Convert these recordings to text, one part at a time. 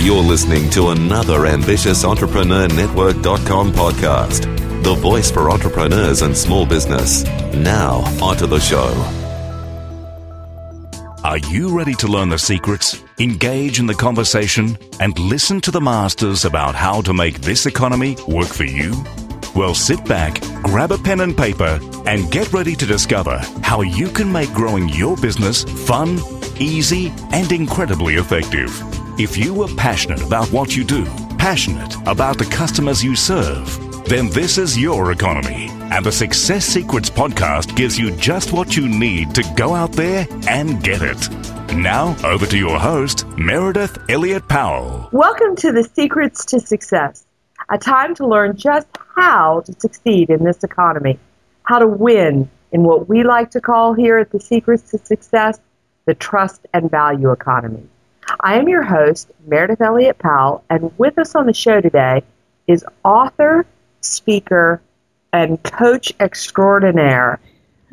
You're listening to another ambitious Entrepreneur Network.com podcast, the voice for entrepreneurs and small business. Now, onto the show. Are you ready to learn the secrets, engage in the conversation, and listen to the masters about how to make this economy work for you? Well, sit back, grab a pen and paper, and get ready to discover how you can make growing your business fun, easy, and incredibly effective. If you are passionate about what you do, passionate about the customers you serve, then this is your economy. And the Success Secrets podcast gives you just what you need to go out there and get it. Now, over to your host, Meredith Elliott Powell. Welcome to the Secrets to Success, a time to learn just how to succeed in this economy, how to win in what we like to call here at the Secrets to Success the trust and value economy. I am your host, Meredith Elliott Powell, and with us on the show today is author, speaker, and coach extraordinaire,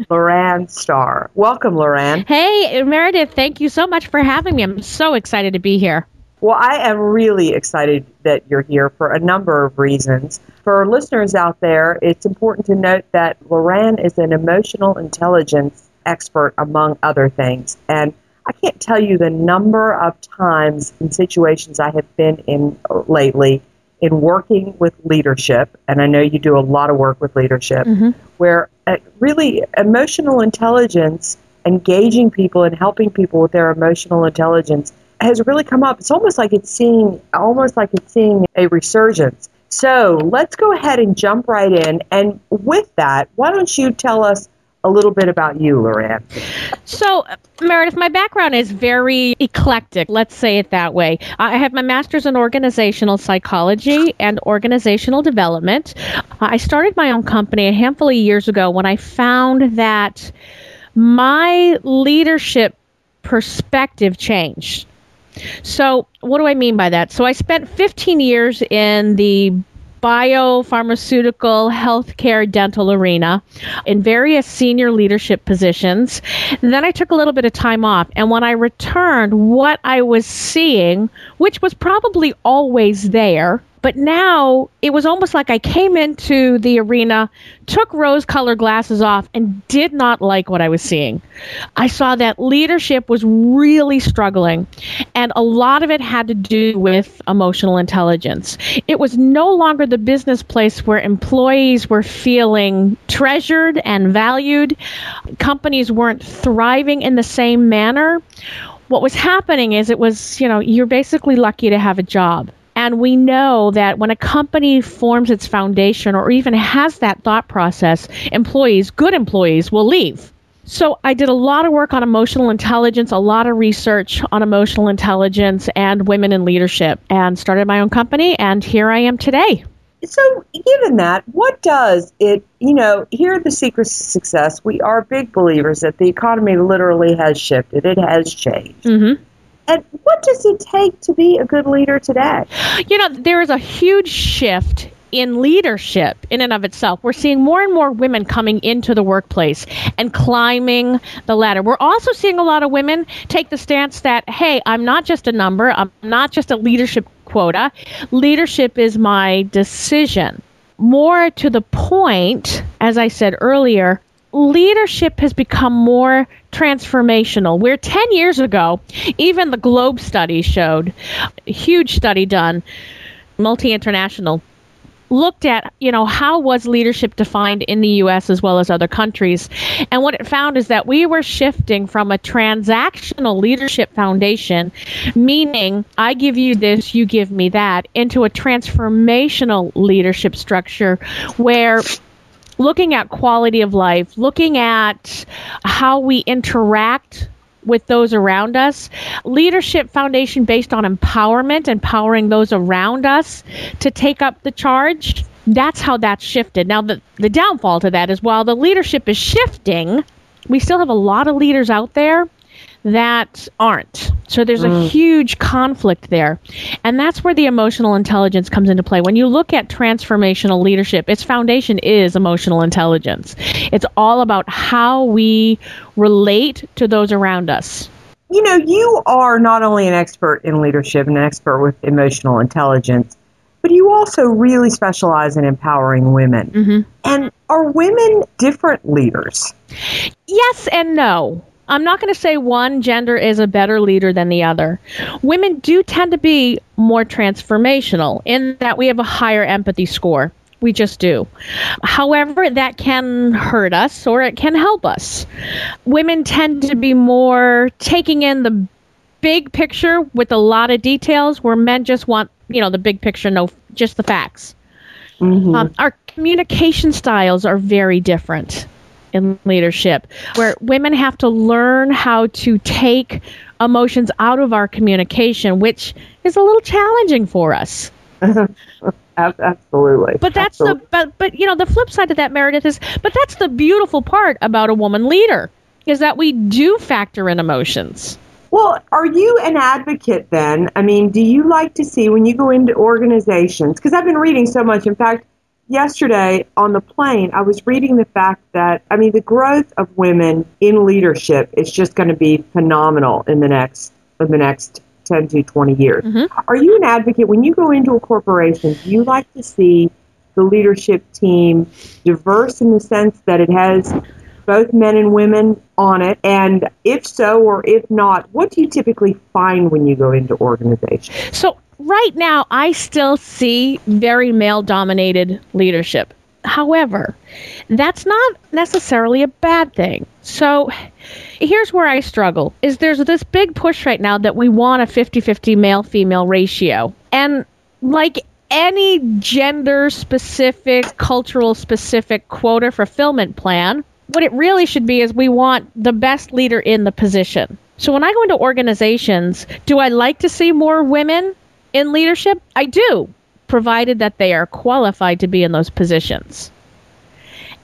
Lauran Star. Welcome, Lauran. Hey, Meredith, thank you so much for having me. I'm so excited to be here. Well, I am really excited that you're here for a number of reasons. For listeners out there, it's important to note that Lauran is an emotional intelligence expert, among other things. And I can't tell you the number of times and situations I have been in lately in working with leadership, and I know you do a lot of work with leadership, mm-hmm. where uh, really emotional intelligence, engaging people and helping people with their emotional intelligence has really come up. It's almost like it's seeing almost like it's seeing a resurgence. So let's go ahead and jump right in. And with that, why don't you tell us a little bit about you, Lauran. So, Meredith, my background is very eclectic, let's say it that way. I have my master's in organizational psychology and organizational development. I started my own company a handful of years ago when I found that my leadership perspective changed. So, what do I mean by that? So, I spent 15 years in the biopharmaceutical, healthcare, dental arena in various senior leadership positions. And then I took a little bit of time off. And when I returned, what I was seeing, which was probably always there, but now it was almost like I came into the arena, took rose colored glasses off, and did not like what I was seeing. I saw that leadership was really struggling, and a lot of it had to do with emotional intelligence. It was no longer the business place where employees were feeling treasured and valued, companies weren't thriving in the same manner what was happening is it was, you know, you're basically lucky to have a job. And we know that when a company forms its foundation or even has that thought process, employees, good employees, will leave. So I did a lot of work on emotional intelligence, a lot of research on emotional intelligence and women in leadership, and started my own company. And here I am today. So, given that, what does it, you know, here at the Secrets to Success, we are big believers that the economy literally has shifted, it has changed. Mm-hmm. And what does it take to be a good leader today? You know, there is a huge shift in leadership in and of itself. We're seeing more and more women coming into the workplace and climbing the ladder. We're also seeing a lot of women take the stance that, hey, I'm not just a number, I'm not just a leadership quota. Leadership is my decision. More to the point, as I said earlier, leadership has become more transformational. Where 10 years ago, even the Globe study showed, a huge study done, multi international, looked at, you know, how was leadership defined in the US as well as other countries. And what it found is that we were shifting from a transactional leadership foundation, meaning I give you this, you give me that, into a transformational leadership structure where looking at quality of life, looking at how we interact with those around us. Leadership foundation based on empowerment, empowering those around us to take up the charge. That's how that's shifted. Now, the, the downfall to that is while the leadership is shifting, we still have a lot of leaders out there that aren't. So there's mm. a huge conflict there. And that's where the emotional intelligence comes into play. When you look at transformational leadership, its foundation is emotional intelligence. It's all about how we relate to those around us. you know, you are not only an expert in leadership and an expert with emotional intelligence, but you also really specialize in empowering women. Mm-hmm. And are women different leaders? Yes and no. I'm not going to say one gender is a better leader than the other. Women do tend to be more transformational in that we have a higher empathy score. We just do. However, that can hurt us or it can help us. Women tend to be more taking in the big picture with a lot of details, where men just want, you know, the big picture, no, just the facts. Mm-hmm. Um, our communication styles are very different in leadership, where women have to learn how to take emotions out of our communication, which is a little challenging for us. Absolutely. But that's Absolutely. the but but you know the flip side of that Meredith is but that's the beautiful part about a woman leader is that we do factor in emotions. Well, are you an advocate then? I mean, do you like to see when you go into organizations? Because I've been reading so much. In fact, yesterday on the plane, I was reading the fact that, I mean, the growth of women in leadership is just going to be phenomenal in the next, in the next 10 to 20 years. Mm-hmm. Are you an advocate when you go into a corporation? Do you like to see the leadership team diverse in the sense that it has both men and women on it? And if so, or if not, what do you typically find when you go into organizations? So right now I still see very male dominated leadership. However, that's not necessarily a bad thing. So here's where I struggle is there's this big push right now that we want a 50-50 male female ratio. And like any gender specific, cultural specific quota fulfillment plan, what it really should be is we want the best leader in the position. So when I go into organizations, do I like to see more women in leadership? I do, provided that they are qualified to be in those positions.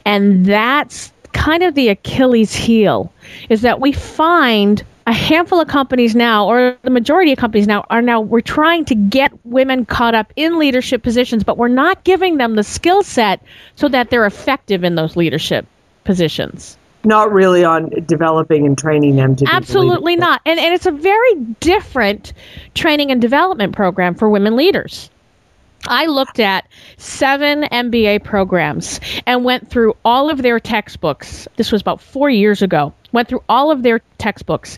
And that's kind of the Achilles heel is that we find a handful of companies now or the majority of companies now are now we're trying to get women caught up in leadership positions but we're not giving them the skill set so that they're effective in those leadership positions. Not really on developing and training them to Absolutely not. And, and it's a very different training and development program for women leaders. I looked at seven MBA programs and went through all of their textbooks. This was about four years ago. Went through all of their textbooks.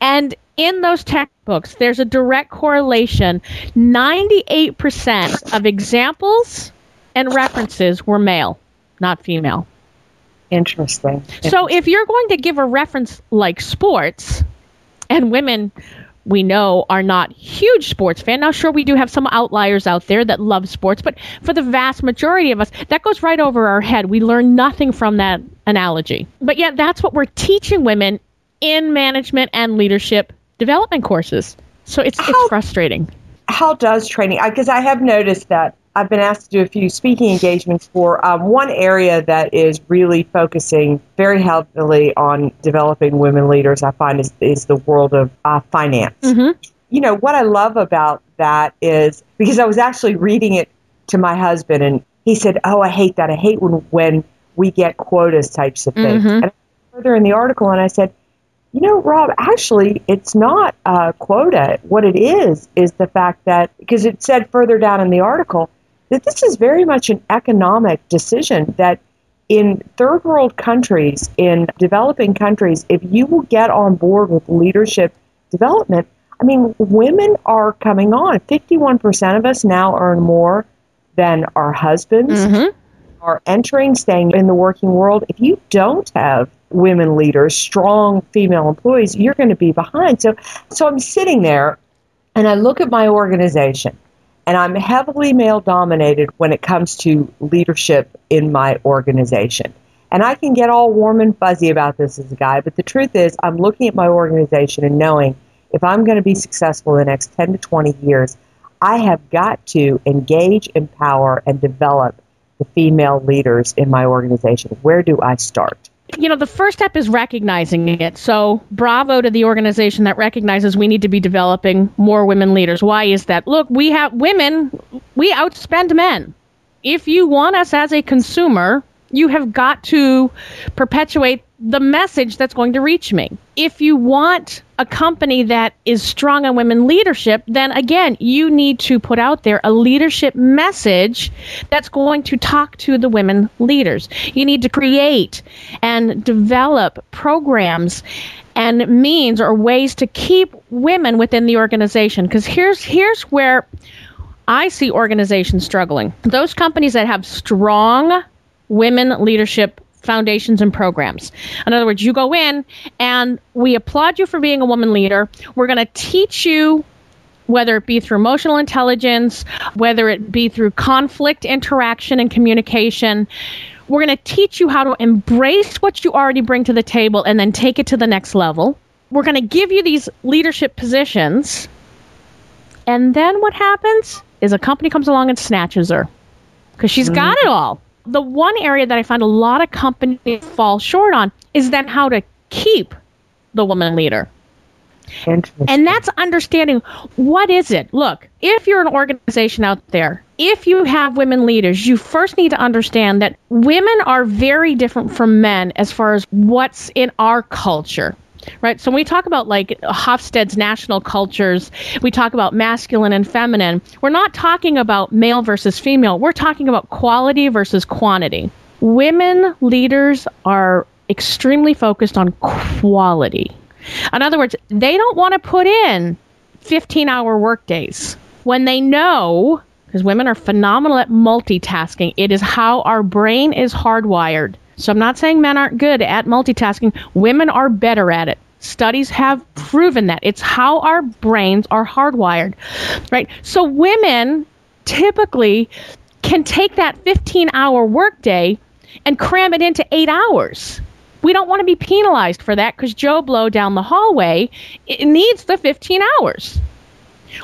And in those textbooks, there's a direct correlation 98% of examples and references were male, not female. Interesting. So if you're going to give a reference like sports, and women we know are not huge sports fan. Now, sure, we do have some outliers out there that love sports, but for the vast majority of us, that goes right over our head. We learn nothing from that analogy. But yet, that's what we're teaching women in management and leadership development courses. So it's How- it's frustrating. how does training because I have noticed that I've been asked to do a few speaking engagements for um, one area that is really focusing very heavily on developing women leaders. I find is, is the world of uh, finance. You know what I love about that is because I was actually reading it to my husband, and he said, "Oh, I hate that. I hate when when we get quotas types of things." And further in the article, and I said, you know, Rob, actually, it's not a quota. What it is, is the fact that, because it said further down in the article, that this is very much an economic decision that in third world countries, in developing countries, if you will get on board with leadership development, I mean, women are coming on. 51% of us now earn more than our husbands mm-hmm. are entering, staying in the working world, if you don't have women leaders, strong female employees, you're going to be behind. So, so I'm sitting there and I look at my organization and I'm heavily male dominated when it comes to leadership in my organization. And I can get all warm and fuzzy about this as a guy, but the truth is, I'm looking at my organization and knowing if I'm going to be successful in the next 10 to 20 years, I have got to engage, empower, and develop the female leaders in my organization. Where do I start? You know, the first step is recognizing it. So, bravo to the organization that recognizes we need to be developing more women leaders. Why is that? Look, we have women, we outspend men. If you want us as a consumer, you have got to perpetuate the message that's going to reach me. If you want a company that is strong on women leadership, then again, you need to put out there a leadership message that's going to talk to the women leaders. You need to create and develop programs and means or ways to keep women within the organization because here's here's where I see organizations struggling. Those companies that have strong women leadership foundations and programs. In other words, you go in and we applaud you for being a woman leader. We're going to teach you whether it be through emotional intelligence, whether it be through conflict interaction and communication. We're going to teach you how to embrace what you already bring to the table and then take it to the next level. We're going to give you these leadership positions. And then what happens is a company comes along and snatches her because she's got mm. it all the one area that I find a lot of companies fall short on is then how to keep the woman leader. And that's understanding what is it? Look, if you're an organization out there, if you have women leaders, you first need to understand that women are very different from men as far as what's in our culture right? So when we talk about like Hofstede's national cultures, we talk about masculine and feminine. We're not talking about male versus female. We're talking about quality versus quantity. Women leaders are extremely focused on quality. In other words, they don't want to put in 15 hour workdays when they know, because women are phenomenal at multitasking, it is how our brain is hardwired so I'm not saying men aren't good at multitasking. Women are better at it. Studies have proven that. It's how our brains are hardwired. Right? So women typically can take that 15 hour workday and cram it into eight hours. We don't want to be penalized for that because Joe Blow down the hallway needs the 15 hours.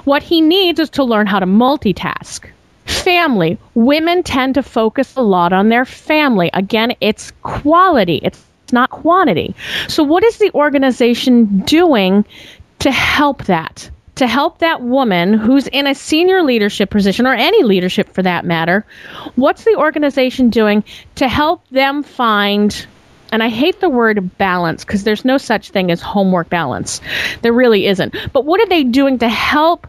What he needs is to learn how to multitask. Family. Women tend to focus a lot on their family. Again, it's quality, it's not quantity. So, what is the organization doing to help that? To help that woman who's in a senior leadership position, or any leadership for that matter, what's the organization doing to help them find and I hate the word balance because there's no such thing as homework balance. There really isn't. But what are they doing to help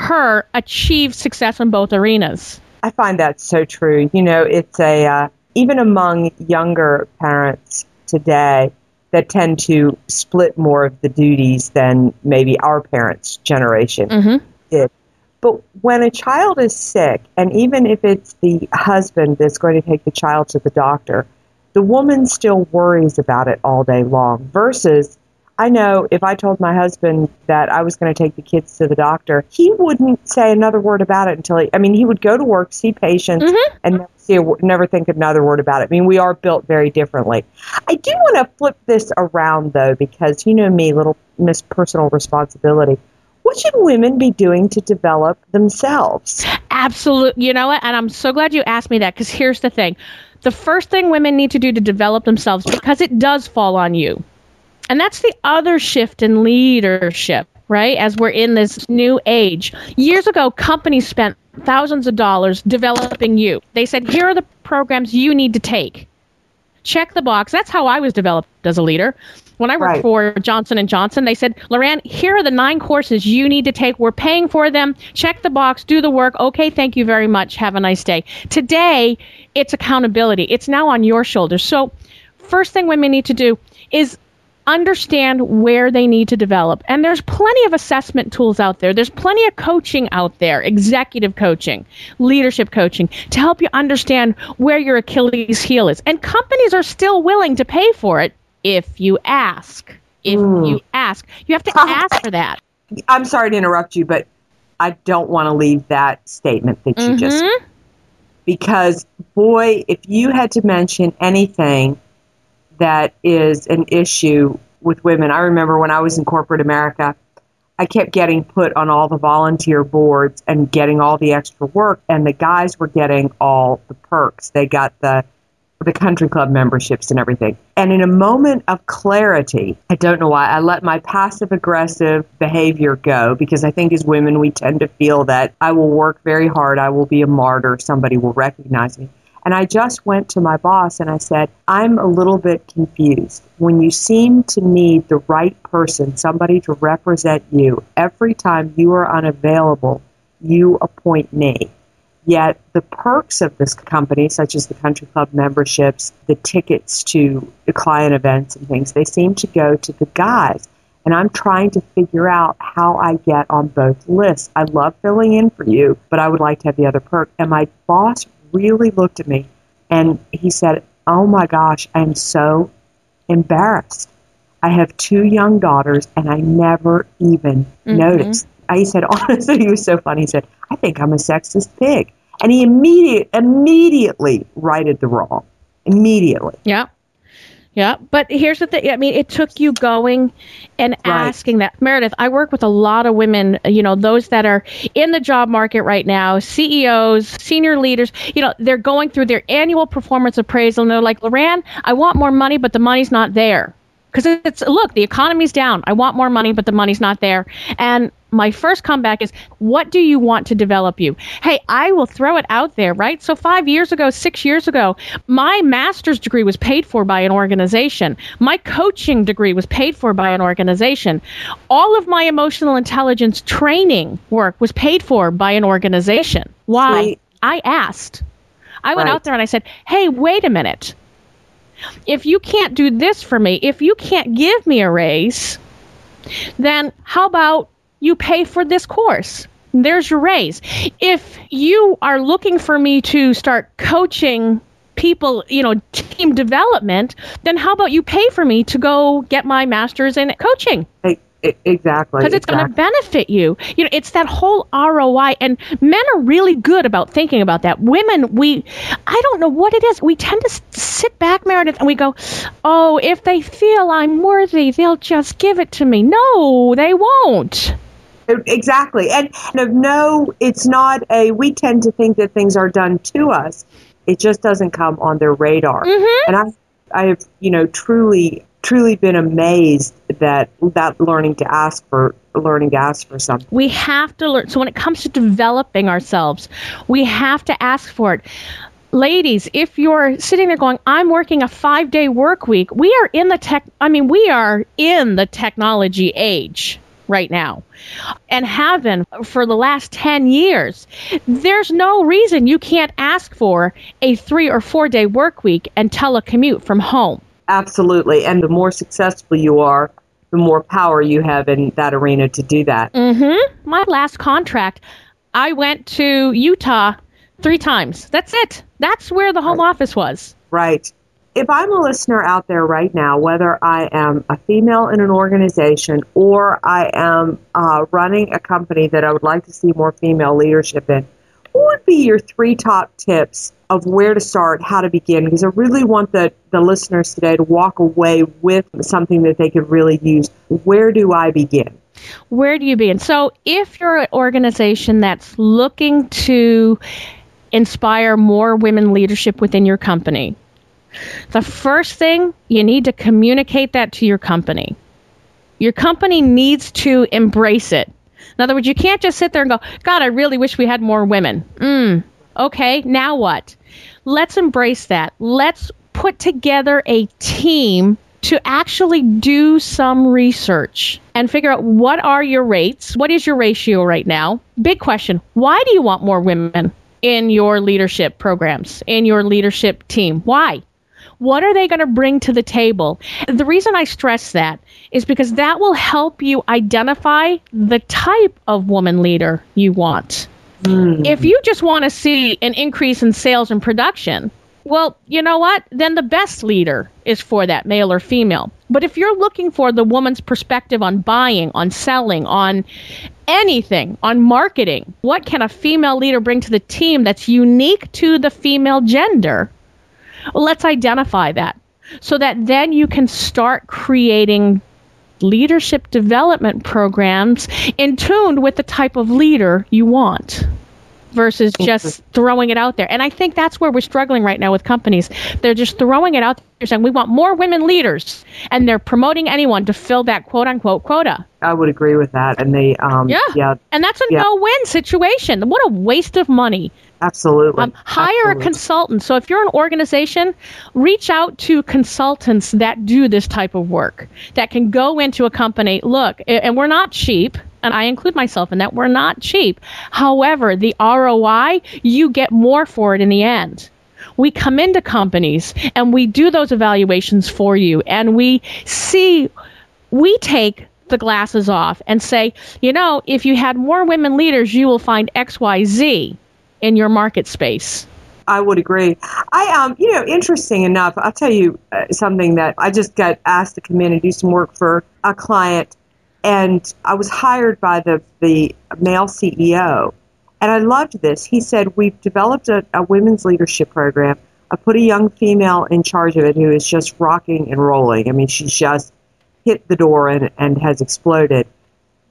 her achieve success in both arenas. I find that so true. You know, it's a, uh, even among younger parents today that tend to split more of the duties than maybe our parents' generation mm-hmm. did. But when a child is sick, and even if it's the husband that's going to take the child to the doctor, the woman still worries about it all day long versus I know if I told my husband that I was going to take the kids to the doctor, he wouldn't say another word about it until he, I mean, he would go to work, see patients, mm-hmm. and never, see a, never think another word about it. I mean, we are built very differently. I do want to flip this around, though, because you know me, little Miss Personal Responsibility. What should women be doing to develop themselves? Absolutely. You know what? And I'm so glad you asked me that because here's the thing. The first thing women need to do to develop themselves, because it does fall on you and that's the other shift in leadership, right? As we're in this new age. Years ago, companies spent thousands of dollars developing you. They said, here are the programs you need to take. Check the box. That's how I was developed as a leader. When I worked right. for Johnson and Johnson, they said, "Lauran, here are the nine courses you need to take. We're paying for them. Check the box, do the work. Okay, thank you very much. Have a nice day." Today, it's accountability. It's now on your shoulders. So, first thing women need to do is understand where they need to develop. And there's plenty of assessment tools out there. There's plenty of coaching out there, executive coaching, leadership coaching, to help you understand where your Achilles heel is. And companies are still willing to pay for it if you ask. If mm. you ask, you have to ask for that. I'm sorry to interrupt you, but I don't want to leave that statement that you mm-hmm. just because boy, if you had to mention anything that is an issue with women. I remember when I was in corporate America, I kept getting put on all the volunteer boards and getting all the extra work, and the guys were getting all the perks. They got the the country club memberships and everything. And in a moment of clarity, I don't know why, I let my passive aggressive behavior go because I think as women we tend to feel that I will work very hard, I will be a martyr, somebody will recognize me. And I just went to my boss and I said, I'm a little bit confused. When you seem to need the right person, somebody to represent you, every time you are unavailable, you appoint me. Yet the perks of this company, such as the country club memberships, the tickets to the client events and things, they seem to go to the guys. And I'm trying to figure out how I get on both lists. I love filling in for you, but I would like to have the other perk. And my boss really looked at me and he said, Oh my gosh, I'm so embarrassed. I have two young daughters and I never even mm-hmm. noticed. I said, honestly, he was so funny. He said, I think I'm a sexist pig. And he immediate, immediately righted the wrong. Immediately. Yeah. Yeah, but here's the thing. I mean, it took you going and right. asking that. Meredith, I work with a lot of women, you know, those that are in the job market right now, CEOs, senior leaders, you know, they're going through their annual performance appraisal and they're like, Lauran, I want more money, but the money's not there. Because it's, look, the economy's down. I want more money, but the money's not there. And my first comeback is what do you want to develop you hey i will throw it out there right so five years ago six years ago my master's degree was paid for by an organization my coaching degree was paid for by an organization all of my emotional intelligence training work was paid for by an organization why Sweet. i asked i went right. out there and i said hey wait a minute if you can't do this for me if you can't give me a raise then how about you pay for this course. There's your raise. If you are looking for me to start coaching people, you know, team development, then how about you pay for me to go get my master's in coaching? Exactly. Because it's exactly. going to benefit you. You know, it's that whole ROI. And men are really good about thinking about that. Women, we, I don't know what it is. We tend to sit back, Meredith, and we go, oh, if they feel I'm worthy, they'll just give it to me. No, they won't. Exactly. And, no, it's not a, we tend to think that things are done to us. It just doesn't come on their radar. Mm-hmm. And I, I have, you know, truly, truly been amazed that that learning to ask for learning to ask for something. We have to learn. So when it comes to developing ourselves, we have to ask for it ladies, if you're sitting there going, I'm working a five day work week, we are in the tech, I mean, we are in the technology age right now and have been for the last 10 years. There's no reason you can't ask for a three or four day work week and telecommute from home. Absolutely. And the more successful you are, the more power you have in that arena to do that. Mm-hmm. My last contract, I went to Utah three times. That's it. That's where the home right. office was. Right if I'm a listener out there right now, whether I am a female in an organization or I am uh, running a company that I would like to see more female leadership in, would be your three top tips of where to start, how to begin? Because I really want the, the listeners today to walk away with something that they could really use. Where do I begin? Where do you begin? So, if you're an organization that's looking to inspire more women leadership within your company, the first thing, you need to communicate that to your company. Your company needs to embrace it. In other words, you can't just sit there and go, God, I really wish we had more women. Mm, okay, now what? Let's embrace that. Let's put together a team to actually do some research and figure out what are your rates? What is your ratio right now? Big question. Why do you want more women in your leadership programs, in your leadership team? Why? What are they going to bring to the table? The reason I stress that is because that will help you identify the type of woman leader you want. Mm. If you just want to see an increase in sales and production, well, you know what? Then the best leader is for that, male or female. But if you're looking for the woman's perspective on buying, on selling, on anything, on marketing, what can a female leader bring to the team that's unique to the female gender? Well, let's identify that so that then you can start creating leadership development programs in tune with the type of leader you want versus just throwing it out there. And I think that's where we're struggling right now with companies. They're just throwing it out there saying we want more women leaders and they're promoting anyone to fill that quote unquote quota. I would agree with that. And they um yeah. yeah. And that's a yeah. no win situation. What a waste of money Absolutely. Um, hire Absolutely. a consultant. So if you're an organization, reach out to consultants that do this type of work, that can go into a company. Look, and we're not cheap. And I include myself in that. We're not cheap. However, the ROI, you get more for it in the end we come into companies and we do those evaluations for you and we see we take the glasses off and say, you know, if you had more women leaders, you will find XYZ in your market space. I would agree. I, um, you know, interesting enough, I'll tell you uh, something that I just got asked to come in and do some work for a client, and I was hired by the the male CEO, and I loved this. He said, We've developed a, a women's leadership program. I put a young female in charge of it who is just rocking and rolling. I mean, she's just hit the door and, and has exploded.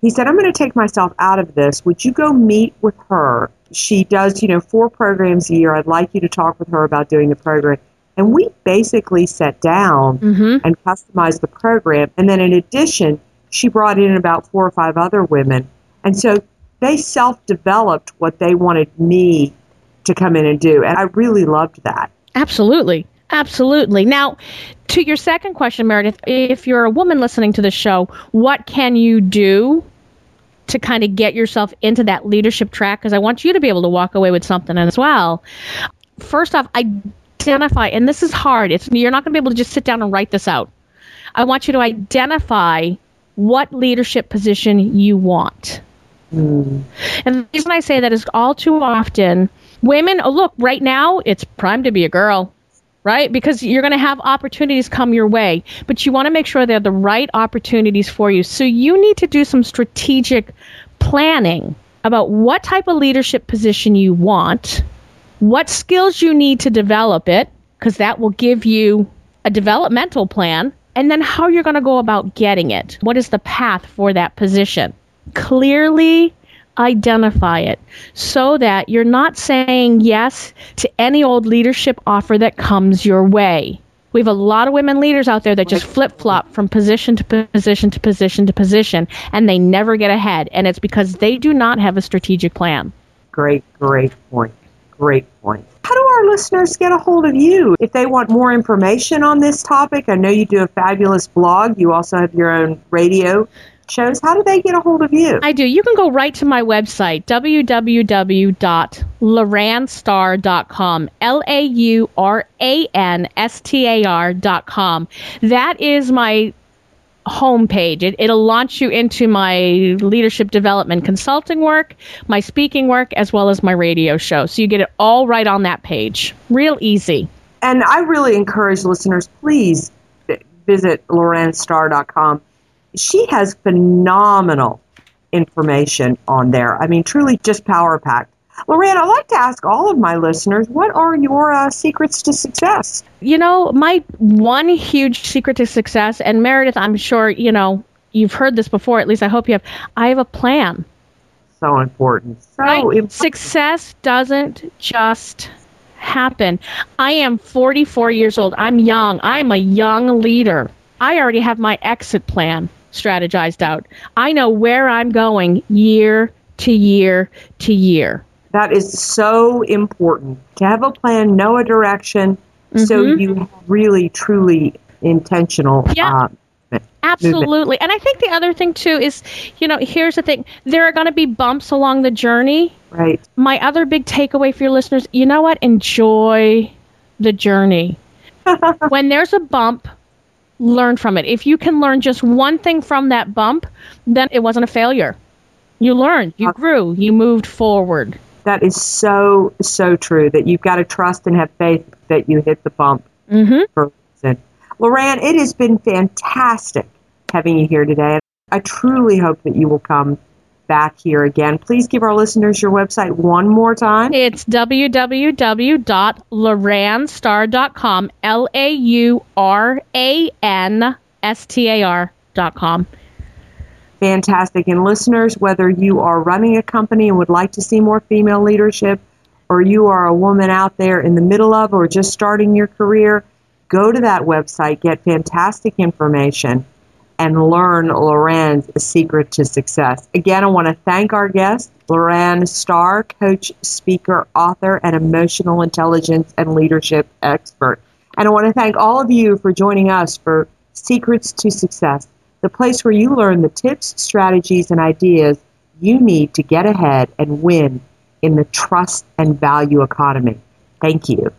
He said, I'm going to take myself out of this. Would you go meet with her? She does, you know, four programs a year. I'd like you to talk with her about doing the program. And we basically sat down mm-hmm. and customized the program. And then in addition, she brought in about four or five other women. And so they self developed what they wanted me to come in and do. And I really loved that. Absolutely. Absolutely. Now, to your second question, Meredith, if you're a woman listening to the show, what can you do to kind of get yourself into that leadership track? Because I want you to be able to walk away with something as well. First off, identify, and this is hard. It's you're not going to be able to just sit down and write this out. I want you to identify what leadership position you want. Mm. And the reason I say that is all too often women, oh, look, right now it's prime to be a girl, right? Because you're going to have opportunities come your way, but you want to make sure they're the right opportunities for you. So you need to do some strategic planning about what type of leadership position you want, what skills you need to develop it, because that will give you a developmental plan, and then how you're going to go about getting it. What is the path for that position? clearly identify it so that you're not saying yes to any old leadership offer that comes your way. We have a lot of women leaders out there that just flip flop from position to position to position to position, and they never get ahead. And it's because they do not have a strategic plan. Great, great point. Great point. How do our listeners get a hold of you if they want more information on this topic? I know you do a fabulous blog. You also have your own radio shows, how do they get a hold of you? I do. You can go right to my website, www.lauranstar.com, L A U R A N S T A R.com. That is my homepage. It, it'll launch you into my leadership development consulting work, my speaking work, as well as my radio show. So you get it all right on that page. Real easy. And I really encourage listeners, please visit lauranstar.com she has phenomenal information on there. I mean, truly just power packed. Lorraine, I'd like to ask all of my listeners, what are your uh, secrets to success? You know, my one huge secret to success, and Meredith, I'm sure, you know, you've heard this before, at least I hope you have. I have a plan. So important. So right? important. Success doesn't just happen. I am 44 years old. I'm young. I'm a young leader. I already have my exit plan strategized out. I know where I'm going year to year to year. That is so important to have a plan, know a direction, mm-hmm. so you really, truly intentional. Yeah. Uh, Absolutely. And I think the other thing, too, is you know, here's the thing there are going to be bumps along the journey. Right. My other big takeaway for your listeners you know what? Enjoy the journey. when there's a bump, learn from it. If you can learn just one thing from that bump, then it wasn't a failure. You learned, you grew, you moved forward. That is so, so true that you've got to trust and have faith that you hit the bump mm-hmm. for a reason. Lauran, it has been fantastic having you here today. I truly hope that you will come back here again. Please give our listeners your website one more time. It's www.lauranstar.com, L A U R A N S T A R.com. Fantastic. And listeners, whether you are running a company and would like to see more female leadership, or you are a woman out there in the middle of or just starting your career, go to that website, get fantastic information and learn Lauran's secret to success. Again, I want to thank our guest, Lauran Star, coach, speaker, author, and emotional intelligence and leadership expert. And I want to thank all of you for joining us for Secrets to Success, the place where you learn the tips, strategies, and ideas you need to get ahead and win in the trust and value economy. Thank you.